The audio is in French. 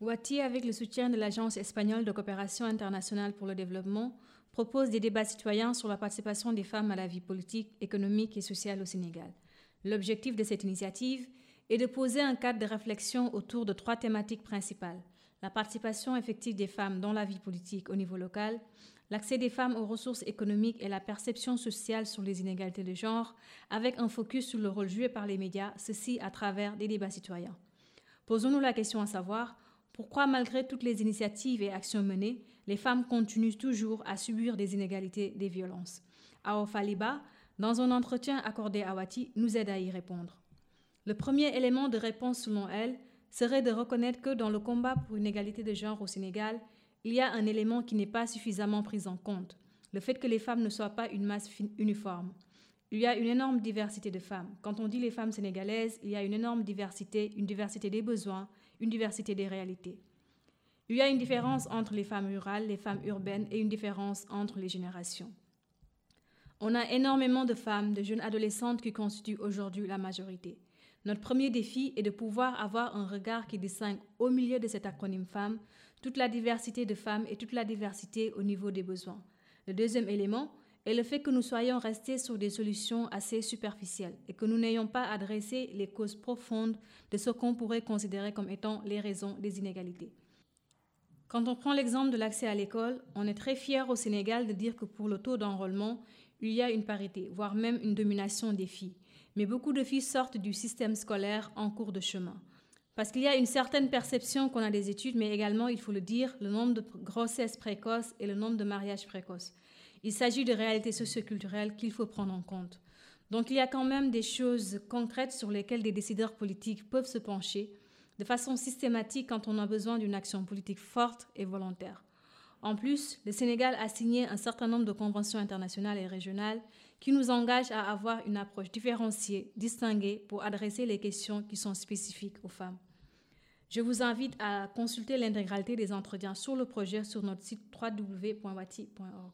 Wati, avec le soutien de l'Agence espagnole de coopération internationale pour le développement, propose des débats citoyens sur la participation des femmes à la vie politique, économique et sociale au Sénégal. L'objectif de cette initiative est de poser un cadre de réflexion autour de trois thématiques principales. La participation effective des femmes dans la vie politique au niveau local, l'accès des femmes aux ressources économiques et la perception sociale sur les inégalités de genre, avec un focus sur le rôle joué par les médias, ceci à travers des débats citoyens. Posons-nous la question à savoir, pourquoi malgré toutes les initiatives et actions menées, les femmes continuent toujours à subir des inégalités, des violences? Ao Faliba, dans un entretien accordé à Wati, nous aide à y répondre. Le premier élément de réponse selon elle serait de reconnaître que dans le combat pour une égalité de genre au Sénégal, il y a un élément qui n'est pas suffisamment pris en compte, le fait que les femmes ne soient pas une masse uniforme. Il y a une énorme diversité de femmes. Quand on dit les femmes sénégalaises, il y a une énorme diversité, une diversité des besoins, une diversité des réalités. Il y a une différence entre les femmes rurales, les femmes urbaines et une différence entre les générations. On a énormément de femmes, de jeunes adolescentes qui constituent aujourd'hui la majorité. Notre premier défi est de pouvoir avoir un regard qui distingue au milieu de cet acronyme femmes toute la diversité de femmes et toute la diversité au niveau des besoins. Le deuxième élément est le fait que nous soyons restés sur des solutions assez superficielles et que nous n'ayons pas adressé les causes profondes de ce qu'on pourrait considérer comme étant les raisons des inégalités. Quand on prend l'exemple de l'accès à l'école, on est très fier au Sénégal de dire que pour le taux d'enrôlement, il y a une parité, voire même une domination des filles. Mais beaucoup de filles sortent du système scolaire en cours de chemin. Parce qu'il y a une certaine perception qu'on a des études, mais également, il faut le dire, le nombre de grossesses précoces et le nombre de mariages précoces. Il s'agit de réalités socioculturelles qu'il faut prendre en compte. Donc il y a quand même des choses concrètes sur lesquelles des décideurs politiques peuvent se pencher de façon systématique quand on a besoin d'une action politique forte et volontaire. En plus, le Sénégal a signé un certain nombre de conventions internationales et régionales qui nous engagent à avoir une approche différenciée, distinguée pour adresser les questions qui sont spécifiques aux femmes. Je vous invite à consulter l'intégralité des entretiens sur le projet sur notre site www.wati.org.